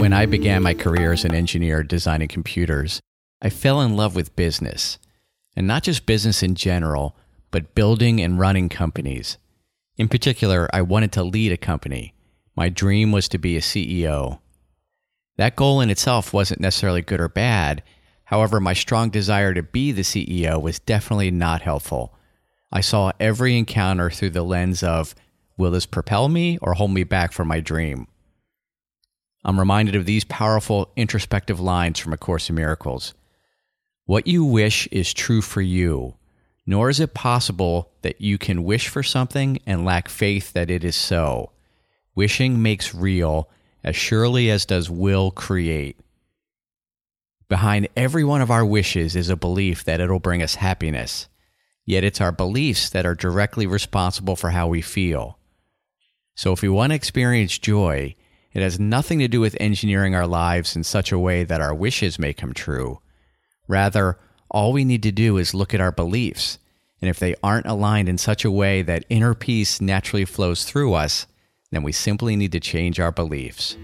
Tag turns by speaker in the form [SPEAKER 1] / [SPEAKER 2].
[SPEAKER 1] When I began my career as an engineer designing computers, I fell in love with business. And not just business in general, but building and running companies. In particular, I wanted to lead a company. My dream was to be a CEO. That goal in itself wasn't necessarily good or bad. However, my strong desire to be the CEO was definitely not helpful. I saw every encounter through the lens of will this propel me or hold me back from my dream? I'm reminded of these powerful introspective lines from A Course in Miracles. What you wish is true for you, nor is it possible that you can wish for something and lack faith that it is so. Wishing makes real as surely as does will create. Behind every one of our wishes is a belief that it'll bring us happiness. Yet it's our beliefs that are directly responsible for how we feel. So if we want to experience joy, it has nothing to do with engineering our lives in such a way that our wishes may come true. Rather, all we need to do is look at our beliefs, and if they aren't aligned in such a way that inner peace naturally flows through us, then we simply need to change our beliefs.